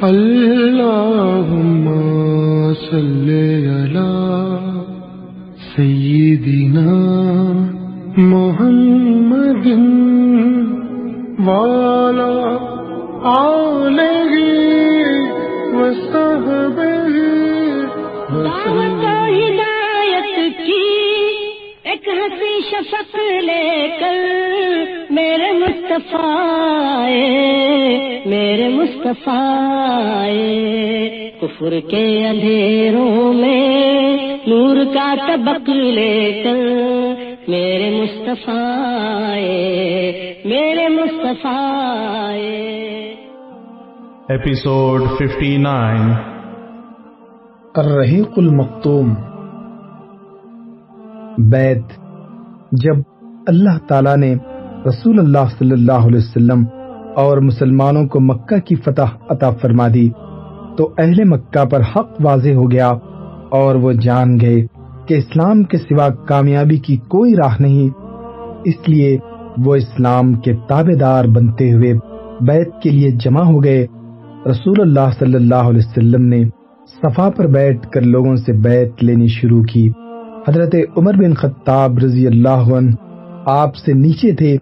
اللهم صل على سيدنا محمد وعلى آله وصحبه دعوت و ہدایت کی ایک ہنسی شفق لے کر میرے مصطفیٰ آئے، میرے مصطفیٰ آئے۔ کفر کے اندھیروں میں نور کا طبق لے کر میرے مصطفیٰ میرے مصطفیٰ۔ Episode 59 الرحیق المختوم بیت جب اللہ تعالی نے رسول اللہ صلی اللہ علیہ وسلم اور مسلمانوں کو مکہ کی فتح عطا فرما دی، تو اہل مکہ پر حق واضح ہو گیا اور وہ جان گئے کہ اسلام کے سوا کامیابی کی کوئی راہ نہیں۔ اس لیے وہ اسلام کے تابے دار بنتے ہوئے بیت کے لیے جمع ہو گئے۔ رسول اللہ صلی اللہ علیہ وسلم نے صفا پر بیٹھ کر لوگوں سے بیت لینی شروع کی۔ حضرت عمر بن خطاب رضی اللہ عنہ آپ سے نیچے تھے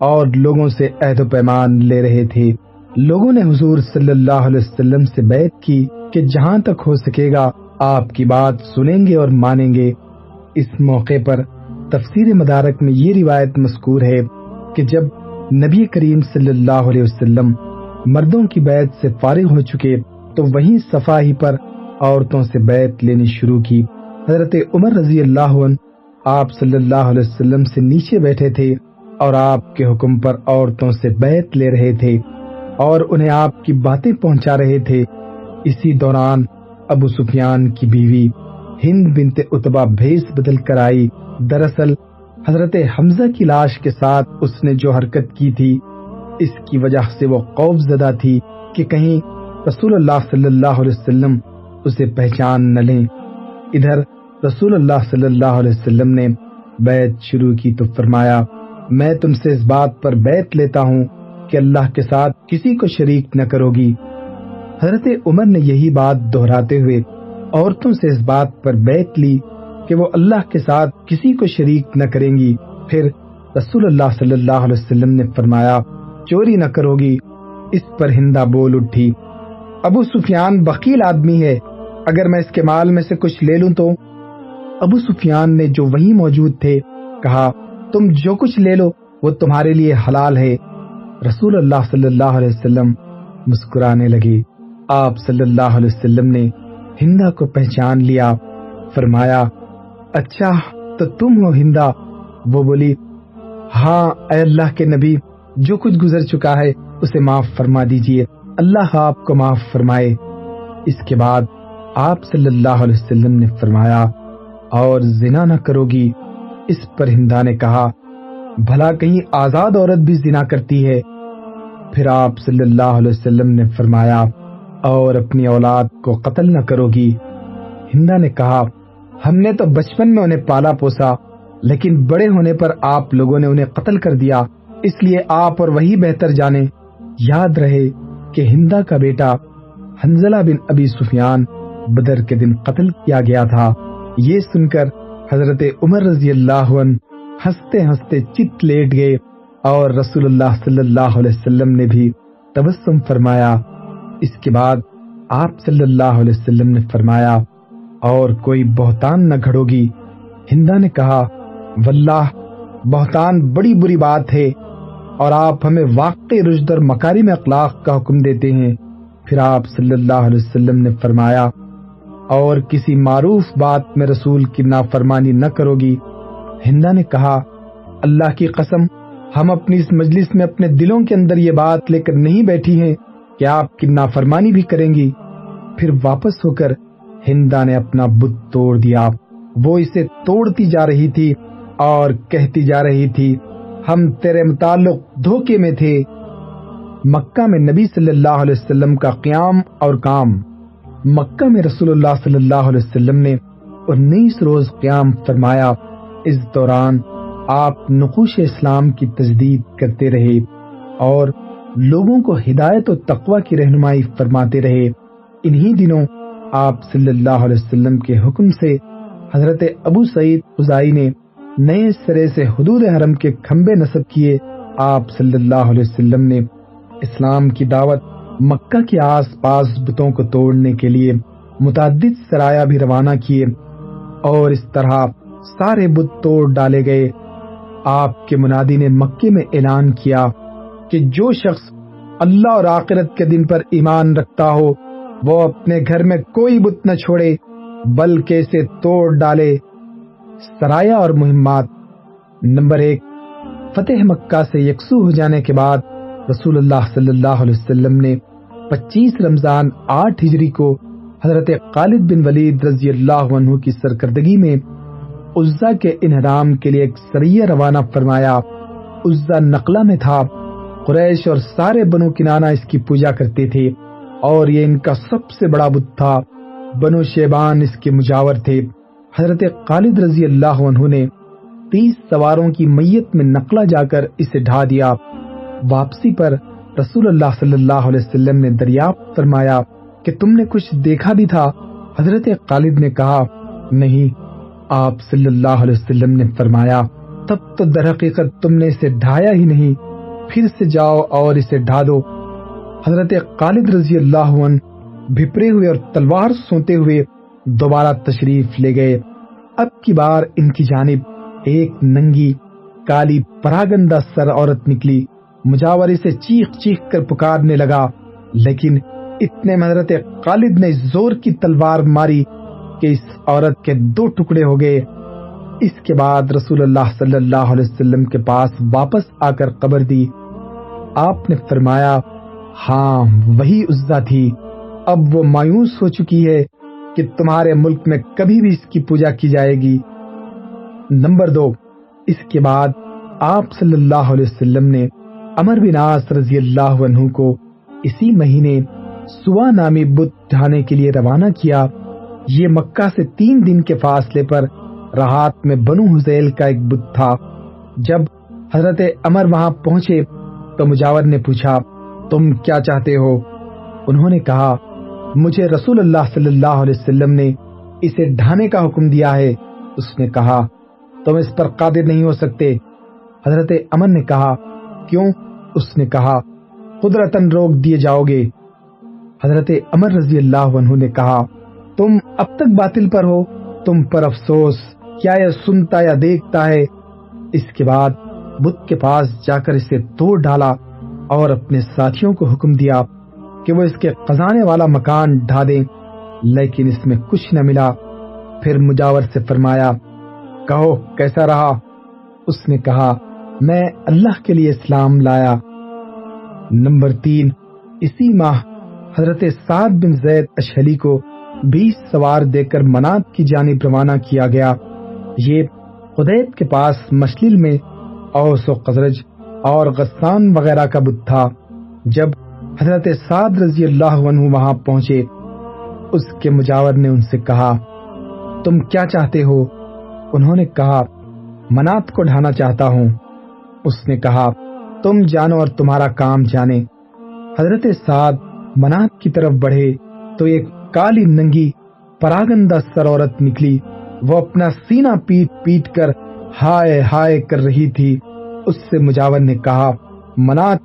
اور لوگوں سے عہد و پیمان لے رہے تھے۔ لوگوں نے حضور صلی اللہ علیہ وسلم سے بیعت کی کہ جہاں تک ہو سکے گا، آپ کی بات سنیں گے اور مانیں گے۔ اس موقع پر تفسیر مدارک میں یہ روایت مذکور ہے کہ جب نبی کریم صلی اللہ علیہ وسلم مردوں کی بیعت سے فارغ ہو چکے، تو وہیں صفائی پر عورتوں سے بیعت لینی شروع کی۔ حضرت عمر رضی اللہ عنہ آپ صلی اللہ علیہ وسلم سے نیچے بیٹھے تھے۔ اور آپ کے حکم پر عورتوں سے بیعت لے رہے تھے اور انہیں آپ کی باتیں پہنچا رہے تھے۔ اسی دوران ابو سفیان کی بیوی ہند بنت اتبا بھیس بدل کر آئی۔ دراصل حضرت حمزہ کی لاش کے ساتھ اس نے جو حرکت کی تھی، اس کی وجہ سے وہ خوف زدہ تھی کہ کہیں رسول اللہ صلی اللہ علیہ وسلم اسے پہچان نہ لیں۔ ادھر رسول اللہ صلی اللہ علیہ وسلم نے بیعت شروع کی تو فرمایا میں تم سے اس بات پر بیعت لیتا ہوں کہ اللہ کے ساتھ کسی کو شریک نہ کرو گی حضرت عمر نے یہی بات دہراتے ہوئے عورتوں سے اس بات پر بیعت لی کہ وہ اللہ کے ساتھ کسی کو شریک نہ کریں گی پھر رسول اللہ صلی اللہ علیہ وسلم نے فرمایا، چوری نہ کرو گی اس پر ہندا بول اٹھی۔ ابو سفیان بکیل آدمی ہے، اگر میں اس کے مال میں سے کچھ لے لوں تو؟ ابو سفیان نے جو وہی موجود تھے، کہا تم جو کچھ لے لو، وہ تمہارے لیے حلال ہے۔ رسول اللہ صلی اللہ علیہ وسلم مسکرانے لگے۔ آپ صلی اللہ علیہ وسلم نے ہندا کو پہچان لیا۔ فرمایا اچھا تو تم ہو ہندا۔ وہ بولی ہاں اے اللہ کے نبی، جو کچھ گزر چکا ہے، اسے معاف فرما دیجیے۔ اللہ آپ کو معاف فرمائے۔ اس کے بعد آپ صلی اللہ علیہ وسلم نے فرمایا، اور زنا نہ کرو گی اس پر ہندا نے کہا، بھلا کہیں آزاد عورت بھی زنا کرتی ہے؟ پھر آپ صلی اللہ علیہ وسلم نے فرمایا، اور اپنی اولاد کو قتل نہ کرو گی. ہندا نے کہا، ہم نے تو بچپن میں انہیں پالا پوسا، لیکن بڑے ہونے پر آپ لوگوں نے انہیں قتل کر دیا، اس لیے آپ اور وہی بہتر جانے یاد رہے کہ ہندا کا بیٹا حنزلہ بن ابی سفیان بدر کے دن قتل کیا گیا تھا۔ یہ سن کر حضرت عمر رضی اللہ عنہ ہنستے ہنستے چت لیٹ گئے اور رسول اللہ صلی اللہ علیہ وسلم نے بھی تبسم فرمایا۔ اس کے بعد آپ صلی اللہ علیہ وسلم نے فرمایا، اور کوئی بہتان نہ گھڑو گی ہندا نے کہا، واللہ، بہتان بڑی بری بات ہے، اور آپ ہمیں واقعی رشد اور مکارم اخلاق کا حکم دیتے ہیں۔ پھر آپ صلی اللہ علیہ وسلم نے فرمایا اور کسی معروف بات میں رسول کی نافرمانی نہ کرو گی ہندا نے کہا، اللہ کی قسم، ہم اپنی اس مجلس میں اپنے دلوں کے اندر یہ بات لے کر نہیں بیٹھی ہیں کہ آپ کی نافرمانی بھی کریں گی۔ پھر واپس ہو کر ہندا نے اپنا بت توڑ دیا۔ وہ اسے توڑتی جا رہی تھی اور کہتی جا رہی تھی، ہم تیرے متعلق دھوکے میں تھے۔ مکہ میں نبی صلی اللہ علیہ وسلم کا قیام اور کام۔ مکہ میں رسول اللہ صلی اللہ علیہ وسلم نے انیس روز قیام فرمایا، اس دوران آپ نقوش اسلام کی تجدید کرتے رہے اور لوگوں کو ہدایت و تقوی کی رہنمائی فرماتے رہے۔ انہی دنوں آپ صلی اللہ علیہ وسلم کے حکم سے حضرت ابو سعید خزائی نے نئے سرے سے حدود حرم کے کھمبے نصب کیے۔ آپ صلی اللہ علیہ وسلم نے اسلام کی دعوت مکہ کے آس پاس بتوں کو توڑنے کے لیے متعدد سرایا بھی روانہ کیے اور اس طرح سارے بت توڑ ڈالے گئے۔ آپ کے منادی نے مکے میں اعلان کیا کہ جو شخص اللہ اور آخرت کے دن پر ایمان رکھتا ہو، وہ اپنے گھر میں کوئی بت نہ چھوڑے، بلکہ اسے توڑ ڈالے۔ سرایا اور مہمات۔ نمبر ایک، فتح مکہ سے یکسو ہو جانے کے بعد رسول اللہ صلی اللہ علیہ وسلم نے پچیس رمضان آٹھ ہجری کو حضرت خالد بن ولید رضی اللہ عنہ کی سرکردگی میں عزا کے انحرام کے لیے ایک سریہ روانہ فرمایا۔ عزا نقلہ میں تھا۔ قریش اور سارے بنو کنانا اس کی پوجا کرتے تھے اور یہ ان کا سب سے بڑا بت تھا۔ بنو شیبان اس کے مجاور تھے۔ حضرت خالد رضی اللہ عنہ نے تیس سواروں کی میت میں نقلہ جا کر اسے ڈھا دیا۔ واپسی پر رسول اللہ صلی اللہ علیہ وسلم نے دریافت فرمایا کہ تم نے کچھ دیکھا بھی تھا؟ حضرت خالد نے کہا، نہیں، آپ صلی اللہ علیہ وسلم نے فرمایا، تب تو درحقیقت تم نے اسے ڈھایا ہی نہیں، پھر سے جاؤ اور اسے ڈھا دو۔ حضرت خالد رضی اللہ عنہ بھپرے ہوئے اور تلوار سوتے ہوئے دوبارہ تشریف لے گئے۔ اب کی بار ان کی جانب ایک ننگی، کالی، پراگندہ سر عورت نکلی۔ مجاور سے چیخ چیخ کر پکارنے لگا، لیکن اتنے حضرت خالد نے زور کی تلوار ماری کہ اس عورت کے دو ٹکڑے ہو گئے۔ اس کے بعد رسول اللہ صلی اللہ علیہ وسلم کے پاس واپس آ کر قبر دی۔ آپ نے فرمایا ہاں وہی عزا تھی۔ اب وہ مایوس ہو چکی ہے کہ تمہارے ملک میں کبھی بھی اس کی پوجا کی جائے گی۔ نمبر دو، اس کے بعد آپ صلی اللہ علیہ وسلم نے امر بن آس رضی اللہ عنہ کو اسی مہینے سوا نامی بت ڈھانے کے لیے روانہ کیا۔ یہ مکہ سے تین دن کے فاصلے پر راحت میں بنو حزیل کا ایک بت تھا۔ جب حضرت امر وہاں پہنچے تو مجاور نے پوچھا، تم کیا چاہتے ہو؟ انہوں نے کہا، مجھے رسول اللہ صلی اللہ علیہ وسلم نے اسے ڈھانے کا حکم دیا ہے۔ اس نے کہا، تم اس پر قادر نہیں ہو سکتے۔ حضرت امن نے کہا، کیوں؟ اس نے کہا قدرتن روک دیے جاؤ گے۔ حضرت امر رضی اللہ عنہ نے کہا، تم اب تک باطل پر ہو، تم پر افسوس، کیا یہ سنتا یا دیکھتا ہے؟ اس کے بعد بدھ کے پاس جا کر اسے توڑ ڈالا اور اپنے ساتھیوں کو حکم دیا کہ وہ اس کے خزانے والا مکان ڈھا دیں لیکن اس میں کچھ نہ ملا۔ پھر مجاور سے فرمایا، کہو کیسا رہا؟ اس نے کہا میں اللہ کے لیے اسلام لایا۔ نمبر تین، اسی ماہ حضرت سعد بن زید اشہلی کو بیس سوار دے کر منات کی جانب روانہ کیا گیا۔ یہ خدیت کے پاس مشلل میں اوس و قزرج اور غسان وغیرہ کا بت تھا۔ جب حضرت سعد رضی اللہ عنہ وہاں پہنچے، اس کے مجاور نے ان سے کہا، تم کیا چاہتے ہو؟ انہوں نے کہا، منات کو ڈھانا چاہتا ہوں۔ اس نے کہا، تم جانو اور تمہارا کام جانے. حضرت سعد منات کی طرف بڑھے تو ایک کالی ننگی پراگندہ سر عورت نکلی۔ وہ اپنا سینہ پیٹ پیٹ کر ہائے ہائے کر رہی تھی۔ اس سے مجاور نے کہا منات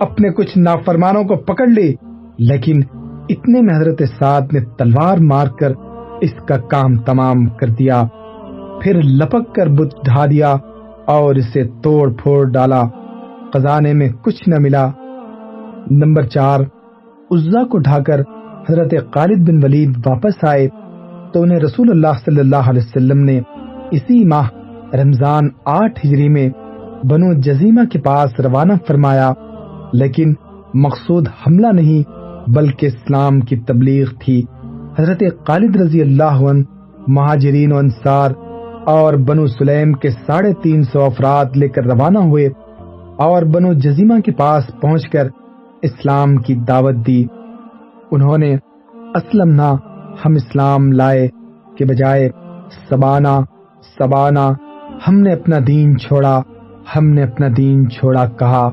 اپنے کچھ نافرمانوں کو پکڑ لے. لیکن اتنے میں حضرت سعد نے تلوار مار کر اس کا کام تمام کر دیا۔ پھر لپک کر بت ڈھا دیا۔ اور اسے توڑ پھوڑ ڈالا۔ خزانے میں کچھ نہ ملا۔ نمبر چار عزا کو ڈھا کر حضرت خالد بن ولید واپس آئے۔ تو انہیں رسول اللہ صلی اللہ علیہ وسلم نے اسی ماہ رمضان آٹھ ہجری میں بنو جزیمہ کے پاس روانہ فرمایا۔ لیکن مقصود حملہ نہیں، بلکہ اسلام کی تبلیغ تھی۔ حضرت خالد رضی اللہ عنہ، مہاجرین و انصار اور بنو سلیم کے ساڑھے تین سو افراد لے کر روانہ ہوئے اور بنو جزیمہ کے پاس پہنچ کر اسلام کی دعوت دی۔ انہوں نے اسلم نہ ہم اسلام لائے کے بجائے سبانا سبانا، ہم نے اپنا دین چھوڑا، ہم نے اپنا دین چھوڑا کہا۔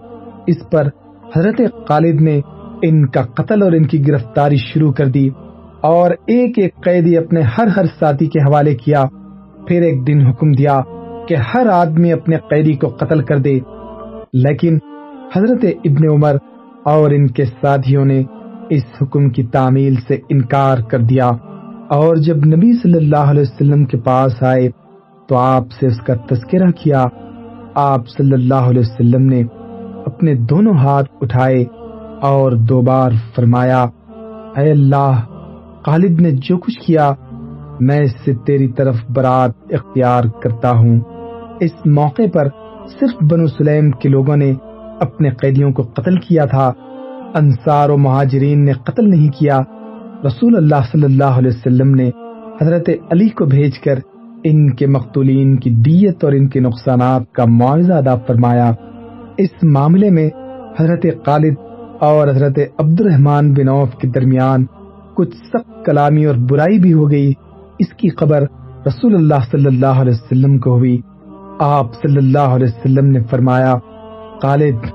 اس پر حضرت خالد نے ان کا قتل اور ان کی گرفتاری شروع کر دی اور ایک ایک قیدی اپنے ہر ہر ساتھی کے حوالے کیا۔ پھر ایک دن حکم دیا کہ ہر آدمی اپنے قیدی کو قتل کر دے۔ لیکن حضرت ابن عمر اور ان کے ساتھیوں نے اس حکم کی تعمیل سے انکار کر دیا۔ اور جب نبی صلی اللہ علیہ وسلم کے پاس آئے تو آپ سے اس کا تذکرہ کیا۔ آپ صلی اللہ علیہ وسلم نے اپنے دونوں ہاتھ اٹھائے اور دو بار فرمایا، اے اللہ، خالد نے جو کچھ کیا میں اس سے تیری طرف برات اختیار کرتا ہوں۔ اس موقع پر صرف بنو سلیم کے لوگوں نے اپنے قیدیوں کو قتل کیا تھا۔ انصار و مہاجرین نے قتل نہیں کیا۔ رسول اللہ صلی اللہ علیہ وسلم نے حضرت علی کو بھیج کر ان کے مقتولین کی دیت اور ان کے نقصانات کا معاوضہ ادا فرمایا۔ اس معاملے میں حضرت خالد اور حضرت عبد الرحمان بن عوف کے درمیان کچھ سخت کلامی اور برائی بھی ہو گئی۔ اس کی خبر رسول اللہ صلی اللہ علیہ وسلم کو ہوئی۔ آپ صلی اللہ علیہ وسلم نے فرمایا، خالد،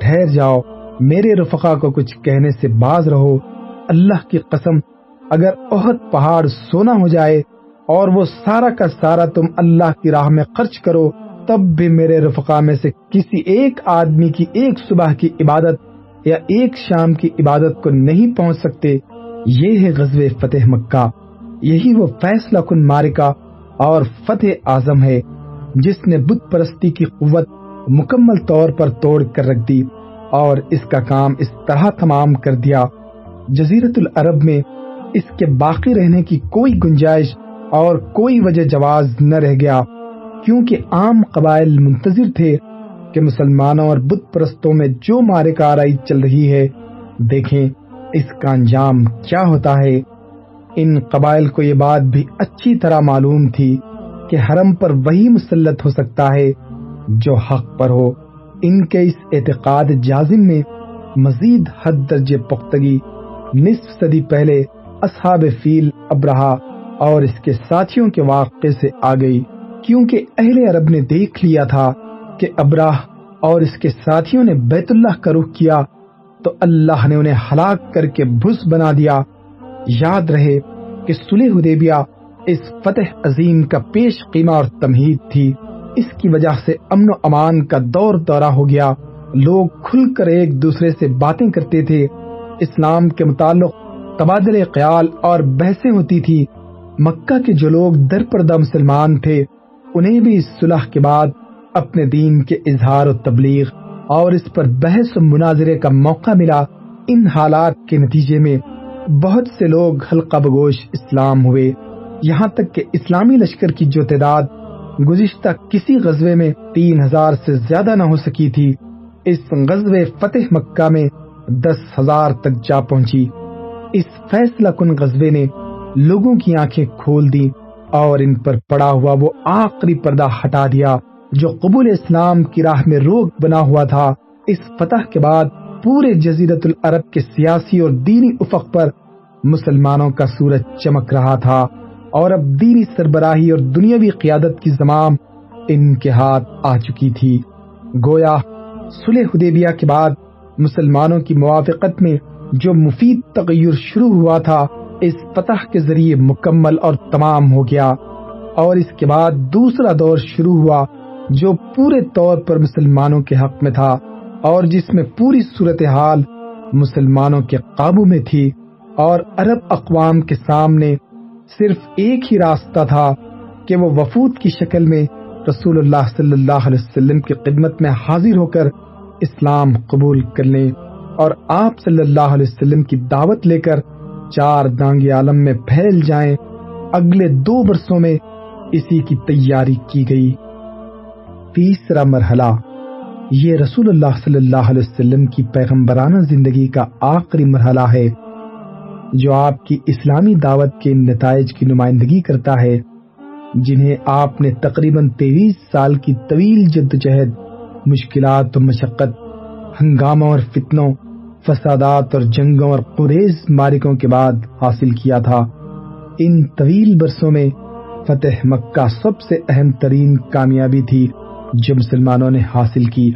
ٹھہر جاؤ، میرے رفقا کو کچھ کہنے سے باز رہو۔ اللہ کی قسم، اگر عہد پہاڑ سونا ہو جائے اور وہ سارا کا سارا تم اللہ کی راہ میں خرچ کرو، تب بھی میرے رفقا میں سے کسی ایک آدمی کی ایک صبح کی عبادت یا ایک شام کی عبادت کو نہیں پہنچ سکتے۔ یہ ہے غزب فتح مکہ۔ یہی وہ فیصلہ کن مارکا اور فتح اعظم ہے، جس نے بت پرستی کی قوت مکمل طور پر توڑ کر رکھ دی اور اس کا کام اس طرح تمام کر دیا۔ جزیرت العرب میں اس کے باقی رہنے کی کوئی گنجائش اور کوئی وجہ جواز نہ رہ گیا، کیونکہ عام قبائل منتظر تھے کہ مسلمانوں اور بت پرستوں میں جو مارے آرائی چل رہی ہے، دیکھیں اس کا انجام کیا ہوتا ہے۔ ان قبائل کو یہ بات بھی اچھی طرح معلوم تھی کہ حرم پر وہی مسلط ہو سکتا ہے جو حق پر ہو۔ ان کے اس اعتقاد جازم میں مزید حد درجے پختگی نصف صدی پہلے اصحاب فیل ابراہ اور اس کے ساتھیوں کے واقعے سے آ گئی۔ کیونکہ اہل عرب نے دیکھ لیا تھا کہ ابراہ اور اس کے ساتھیوں نے بیت اللہ کا رخ کیا تو اللہ نے انہیں ہلاک کر کے بھس بنا دیا۔ یاد رہے کہ سلح حدیبیہ اس فتح عظیم کا پیش قیمہ اور تمہید تھی۔ اس کی وجہ سے امن و امان کا دور دورہ ہو گیا۔ لوگ کھل کر ایک دوسرے سے باتیں کرتے تھے۔ اسلام کے متعلق تبادل خیال اور بحثیں ہوتی تھی مکہ کے جو لوگ در پردہ مسلمان تھے، انہیں بھی اس صلح کے بعد اپنے دین کے اظہار و تبلیغ اور اس پر بحث و مناظرے کا موقع ملا۔ ان حالات کے نتیجے میں بہت سے لوگ حلقہ بگوش اسلام ہوئے۔ یہاں تک کہ اسلامی لشکر کی جو تعداد گزشتہ کسی غزوے میں تین ہزار سے زیادہ نہ ہو سکی تھی، اس غزوے فتح مکہ میں دس ہزار تک جا پہنچی۔ اس فیصلہ کن غزبے نے لوگوں کی آنکھیں کھول دی اور ان پر پڑا ہوا وہ آخری پردہ ہٹا دیا جو قبول اسلام کی راہ میں روک بنا ہوا تھا۔ اس فتح کے بعد پورے جزیرت العرب کے سیاسی اور دینی افق پر مسلمانوں کا سورج چمک رہا تھا اور اب دینی سربراہی اور دنیاوی قیادت کی زمام ان کے ہاتھ آ چکی تھی۔ گویا سلح حدیبیہ کے بعد مسلمانوں کی موافقت میں جو مفید تغیر شروع ہوا تھا، اس فتح کے ذریعے مکمل اور تمام ہو گیا۔ اور اس کے بعد دوسرا دور شروع ہوا جو پورے طور پر مسلمانوں کے حق میں تھا۔ اور جس میں پوری صورتحال مسلمانوں کے قابو میں تھی اور عرب اقوام کے سامنے صرف ایک ہی راستہ تھا کہ وہ وفود کی شکل میں رسول اللہ صلی اللہ علیہ وسلم کی خدمت میں حاضر ہو کر اسلام قبول کر لیں اور آپ صلی اللہ علیہ وسلم کی دعوت لے کر چار دانگ عالم میں پھیل جائیں، اگلے دو برسوں میں اسی کی تیاری کی گئی۔ تیسرا مرحلہ۔ یہ رسول اللہ صلی اللہ علیہ وسلم کی پیغمبرانہ زندگی کا آخری مرحلہ ہے، جو آپ کی اسلامی دعوت کے نتائج کی نمائندگی کرتا ہے، جنہیں آپ نے تقریباً تیئیس سال کی طویل جدوجہد، مشکلات و مشقت، ہنگاموں اور فتنوں، فسادات اور جنگوں اور قریض مارکوں کے بعد حاصل کیا تھا۔ ان طویل برسوں میں فتح مکہ سب سے اہم ترین کامیابی تھی۔ جو مسلمانوں نے حاصل کی،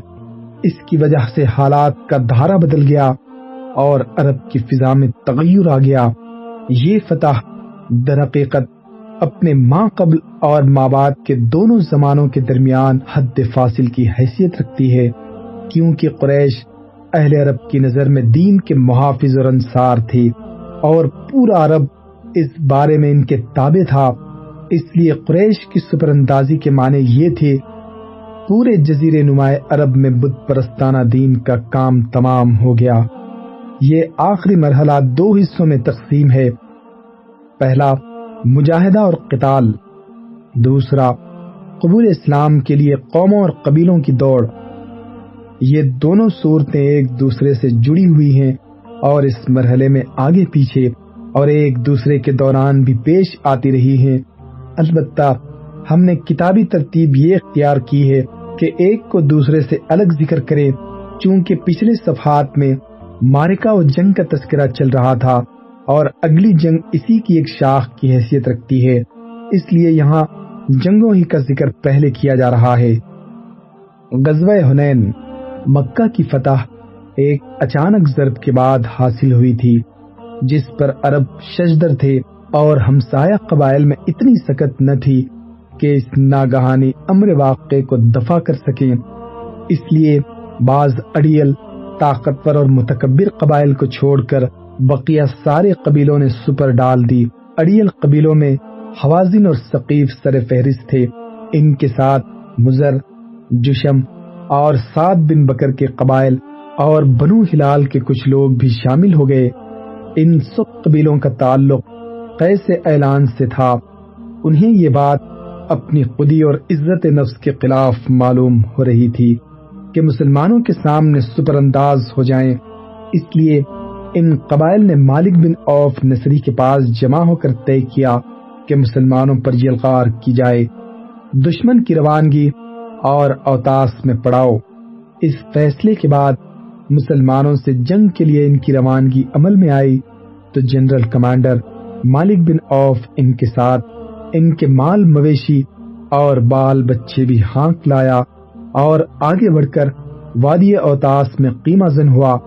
اس کی وجہ سے حالات کا دھارا بدل گیا اور عرب کی فضا میں تغیر آ گیا۔ یہ فتح در حقیقت اپنے ماں قبل اور ماں بعد کے دونوں زمانوں کے درمیان حد فاصل کی حیثیت رکھتی ہے، کیونکہ قریش اہل عرب کی نظر میں دین کے محافظ اور انصار تھی اور پورا عرب اس بارے میں ان کے تابع تھا۔ اس لیے قریش کی سپر اندازی کے معنی یہ تھے پورے جزیر نمائے عرب میں بت پرستانہ دین کا کام تمام ہو گیا۔ یہ آخری مرحلہ دو حصوں میں تقسیم ہے۔ پہلا، مجاہدہ اور قتال۔ دوسرا، قبول اسلام کے لیے قوموں اور قبیلوں کی دوڑ۔ یہ دونوں صورتیں ایک دوسرے سے جڑی ہوئی ہیں اور اس مرحلے میں آگے پیچھے اور ایک دوسرے کے دوران بھی پیش آتی رہی ہیں۔ البتہ، ہم نے کتابی ترتیب یہ اختیار کی ہے کہ ایک کو دوسرے سے الگ ذکر کرے، چونکہ پچھلے صفحات میں مارکا و جنگ کا تذکرہ چل رہا تھا اور اگلی جنگ اسی کی ایک شاخ کی حیثیت رکھتی ہے۔ اس لیے یہاں جنگوں ہی کا ذکر پہلے کیا جا رہا ہے۔ غزوہ ہنین مکہ کی فتح ایک اچانک ضرب کے بعد حاصل ہوئی تھی، جس پر عرب شجدر تھے اور ہمسایہ قبائل میں اتنی سکت نہ تھی کہ اس ناگہانی امر واقع کو دفع کر سکیں۔ اس لیے بعض اڑیل، طاقتور اور متکبر قبائل کو چھوڑ کر بقیہ سارے قبیلوں نے سپر ڈال دی۔ اڑیل قبیلوں میں حوازن اور ثقیف سر فہرست تھے۔ ان کے ساتھ مزر جشم اور سات بن بکر کے قبائل اور بنو ہلال کے کچھ لوگ بھی شامل ہو گئے۔ ان سب قبیلوں کا تعلق قیس اعلان سے تھا۔ انہیں یہ بات اپنی خودی اور عزت نفس کے خلاف معلوم ہو رہی تھی کہ مسلمانوں کے سامنے سپر انداز ہو جائیں۔ اس لیے ان قبائل نے مالک بن اوف نصری کے پاس جمع ہو کر طے کیا کہ مسلمانوں پر یلغار کی جائے۔ دشمن کی روانگی اور اوتاس میں پڑاؤ۔ اس فیصلے کے بعد مسلمانوں سے جنگ کے لیے ان کی روانگی عمل میں آئی۔ تو جنرل کمانڈر مالک بن اوف ان کے ساتھ ان کے مال مویشی اور بال بچے بھی ہانک لایا اور آگے بڑھ کر وادی اوتاس میں قیمہ زن ہوا۔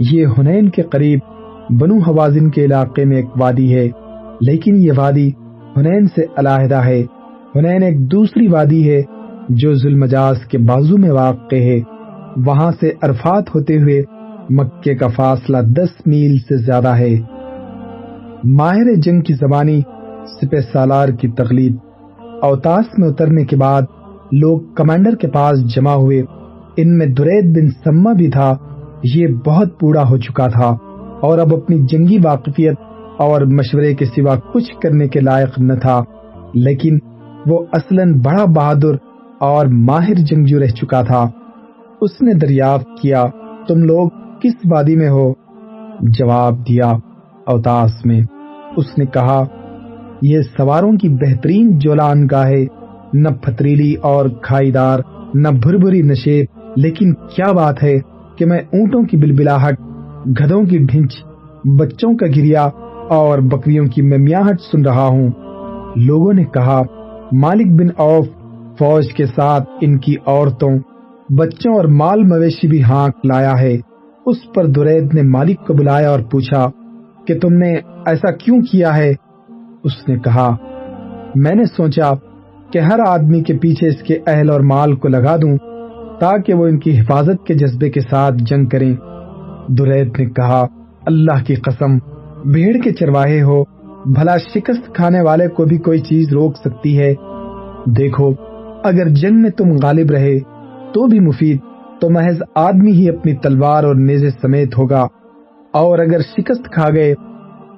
یہ ہنین کے قریب بنو حوازن کے علاقے میں ایک وادی ہے، لیکن یہ وادی ہنین سے علیحدہ ہے۔ ہنین ایک دوسری وادی ہے جو ظلمجاز کے بازو میں واقع ہے۔ وہاں سے عرفات ہوتے ہوئے مکے کا فاصلہ دس میل سے زیادہ ہے۔ ماہر جنگ کی زبانی سپہ سالار کی تقلید اوتاس میں اترنے کے بعد لوگ کمانڈر کے پاس جمع ہوئے۔ ان میں درید بن سما بھی تھا۔ یہ بہت پورا ہو چکا تھا اور اب اپنی جنگی واقفیت اور مشورے کے سوا کچھ کرنے کے لائق نہ تھا۔ لیکن وہ اصلاً بڑا بہادر اور ماہر جنگجو رہ چکا تھا۔ اس نے دریافت کیا، تم لوگ کس وادی میں ہو؟ جواب دیا اوتاس میں۔ اس نے کہا یہ سواروں کی بہترین جولان گاہ نہ پتریلی اور کھائی دار نہ بھر بھری نشیب۔ لیکن کیا بات ہے کہ میں اونٹوں کی بلبلاہٹ گدوں کی ڈھنچ، بچوں کا گریا اور بکریوں کی ممیاہٹ سن رہا ہوں؟ لوگوں نے کہا، مالک بن اوف فوج کے ساتھ ان کی عورتوں، بچوں اور مال مویشی بھی ہانک لایا ہے۔ اس پر درید نے مالک کو بلایا اور پوچھا کہ تم نے ایسا کیوں کیا ہے؟ اس نے کہا، میں نے سوچا کہ ہر آدمی کے پیچھے اس کے اہل اور مال کو لگا دوں تاکہ وہ ان کی حفاظت کے جذبے کے ساتھ جنگ کریں۔ دریت نے کہا، اللہ کی قسم، بھیڑ کے چرواہے ہو، بھلا شکست کھانے والے کو بھی کوئی چیز روک سکتی ہے۔ دیکھو، اگر جنگ میں تم غالب رہے تو بھی مفید، تو محض آدمی ہی اپنی تلوار اور نیزے سمیت ہوگا۔ اور اگر شکست کھا گئے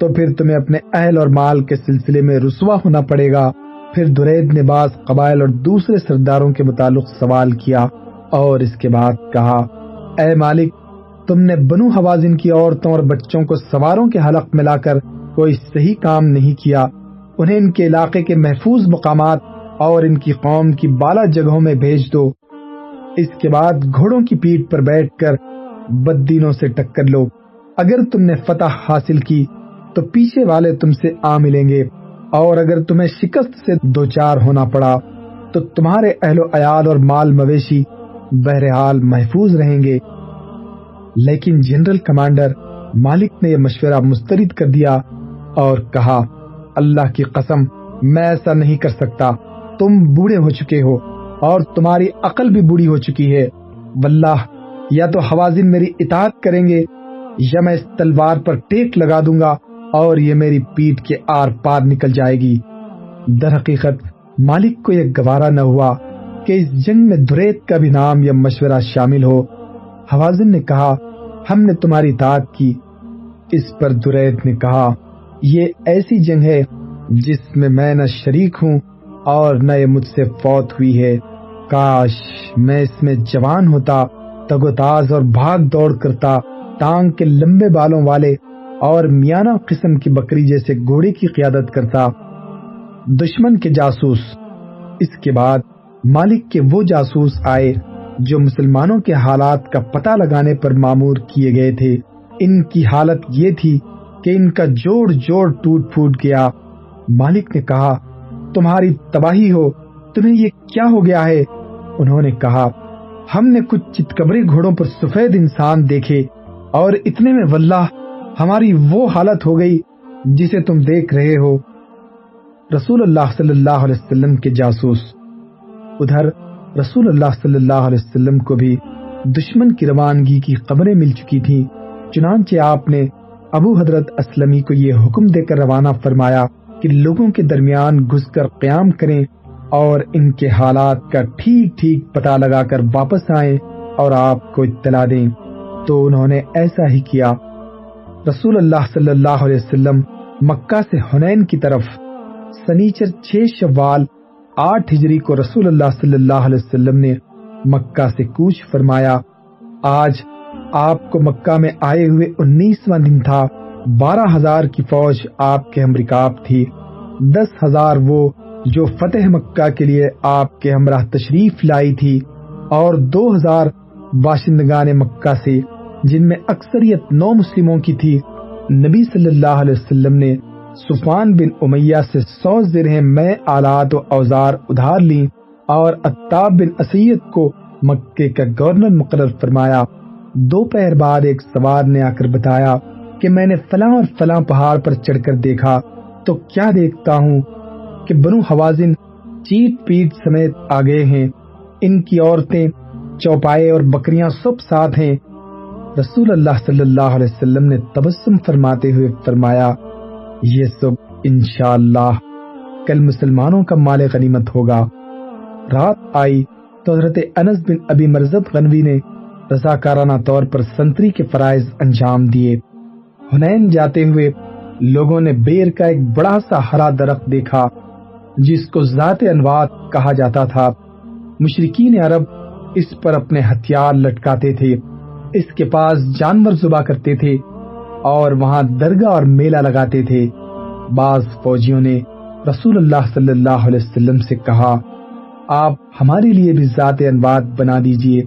تو پھر تمہیں اپنے اہل اور مال کے سلسلے میں رسوا ہونا پڑے گا۔ پھر درید نے بعض قبائل اور دوسرے سرداروں کے متعلق سوال کیا اور اس کے بعد کہا، اے مالک، تم نے بنو حوازن کی عورتوں اور بچوں کو سواروں کے حلق میں لا کر کوئی صحیح کام نہیں کیا۔ انہیں ان کے علاقے کے محفوظ مقامات اور ان کی قوم کی بالا جگہوں میں بھیج دو۔ اس کے بعد گھوڑوں کی پیٹ پر بیٹھ کر بدینوں سے ٹکر لو۔ اگر تم نے فتح حاصل کی تو پیچھے والے تم سے آ ملیں گے۔ اور اگر تمہیں شکست سے دو چار ہونا پڑا، تو تمہارے اہل و عیال اور مال مویشی بہرحال محفوظ رہیں گے۔ لیکن جنرل کمانڈر مالک نے یہ مشورہ مسترد کر دیا اور کہا، اللہ کی قسم، میں ایسا نہیں کر سکتا۔ تم بوڑھے ہو چکے ہو اور تمہاری عقل بھی بوڑھی ہو چکی ہے۔ واللہ، یا تو حوازن میری اطاعت کریں گے یا میں اس تلوار پر ٹیک لگا دوں گا۔ اور یہ میری پیٹ کے آر پار نکل جائے گی۔ در حقیقت مالک کو یہ گوارا نہ ہوا کہ اس جنگ میں دریت کا بھی نام یا مشورہ شامل ہو۔ حوازن نے کہا، ہم نے تمہاری اطاعت کی۔ اس پر دریت نے کہا، یہ ایسی جنگ ہے جس میں میں نہ شریک ہوں اور نہ یہ مجھ سے فوت ہوئی ہے۔ کاش میں اس میں جوان ہوتا، تگ و تاز اور بھاگ دوڑ کرتا، ٹانگ کے لمبے بالوں والے اور میانہ قسم کی بکری جیسے گھوڑے کی قیادت کرتا، دشمن کے جاسوس۔ اس کے بعد مالک کے وہ جاسوس آئے جو مسلمانوں کے حالات کا پتہ لگانے پر معمور کیے گئے تھے۔ ان کی حالت یہ تھی کہ ان کا جوڑ جوڑ ٹوٹ پھوٹ گیا۔ مالک نے کہا، تمہاری تباہی ہو، تمہیں یہ کیا ہو گیا ہے؟ انہوں نے کہا، ہم نے کچھ چتکبری گھوڑوں پر سفید انسان دیکھے اور اتنے میں واللہ ہماری وہ حالت ہو گئی جسے تم دیکھ رہے ہو۔ رسول اللہ صلی اللہ علیہ وسلم کے جاسوس۔ ادھر رسول اللہ صلی اللہ علیہ وسلم کو بھی دشمن کی روانگی کی خبریں مل چکی تھی چنانچہ آپ نے ابو حضرت اسلمی کو یہ حکم دے کر روانہ فرمایا کہ لوگوں کے درمیان گھس کر قیام کریں اور ان کے حالات کا ٹھیک ٹھیک پتہ لگا کر واپس آئیں اور آپ کو اطلاع دیں۔ تو انہوں نے ایسا ہی کیا۔ رسول اللہ صلی اللہ علیہ وسلم مکہ سے حنین کی طرف سنیچر چھ شوال آٹھ ہجری کو رسول اللہ صلی اللہ علیہ وسلم نے مکہ سے کوچ فرمایا، آج آپ کو مکہ میں آئے ہوئے انیسواں دن تھا، بارہ ہزار کی فوج آپ کے ہمرکاب تھی، دس ہزار وہ جو فتح مکہ کے لیے آپ کے ہمراہ تشریف لائی تھی اور دو ہزار باشندگان مکہ سے جن میں اکثریت نو مسلموں کی تھی، نبی صلی اللہ علیہ وسلم نے سفان بن امیہ سے سو زرہ میں آلات و اوزار ادھار لی اور اتاب بن اسید کو مکے کا گورنر مقرر فرمایا۔ دو پہر بعد ایک سوار نے آ کر بتایا کہ میں نے فلاں اور فلاں پہاڑ پر چڑھ کر دیکھا، تو کیا دیکھتا ہوں کہ بنو حوازن چیٹ پیٹ سمیت آگے ہیں۔ ان کی عورتیں، چوپائے اور بکریاں سب ساتھ ہیں۔ رسول اللہ صلی اللہ علیہ وسلم نے تبسم فرماتے ہوئے فرمایا، یہ سب انشاءاللہ کل مسلمانوں کا مال غنیمت ہوگا۔ رات آئی تو حضرت انس بن ابی مرزب غنوی نے رضاکارانہ طور پر سنتری کے فرائض انجام دیے۔ ہنین جاتے ہوئے لوگوں نے بیر کا ایک بڑا سا ہرا درخت دیکھا، جس کو ذات انوات کہا جاتا تھا۔ مشرقین عرب اس پر اپنے ہتھیار لٹکاتے تھے۔ اس کے پاس جانور زبا کرتے تھے اور وہاں درگاہ اور میلہ لگاتے تھے۔ بعض فوجیوں نے رسول اللہ صلی اللہ علیہ وسلم سے کہا، آپ ہمارے لیے بھی ذات انوات بنا دیجیے۔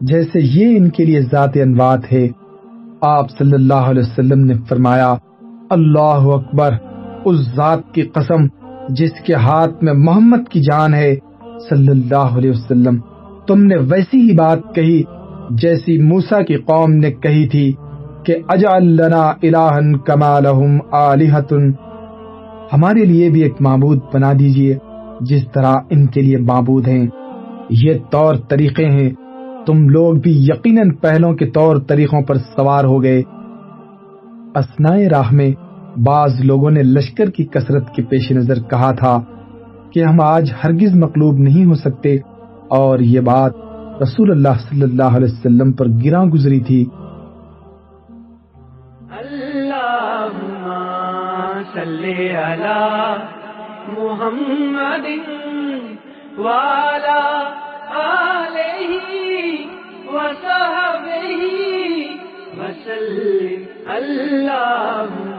جیسے یہ ان کے لیے ذات انوات ہے۔ آپ صلی اللہ علیہ وسلم نے فرمایا، اللہ اکبر، اس ذات کی قسم جس کے ہاتھ میں محمد کی جان ہے، صلی اللہ علیہ وسلم، تم نے ویسی ہی بات کہی۔ جیسی موسا کی قوم نے کہی تھی کہ اجعل لنا الہن کما لہم آلہتن۔ ہمارے لیے بھی ایک معبود بنا دیجیے جس طرح ان کے لیے معبود ہیں۔ یہ طور طریقے ہیں۔ تم لوگ بھی یقیناً پہلوں کے طور طریقوں پر سوار ہو گئے۔ اسنائے راہ میں بعض لوگوں نے لشکر کی کثرت کے پیش نظر کہا تھا کہ ہم آج ہرگز مقلوب نہیں ہو سکتے اور یہ بات رسول اللہ صلی اللہ علیہ وسلم پر گراں گزری تھی۔ صلی علی محمد والا آلہ وسلم اللہم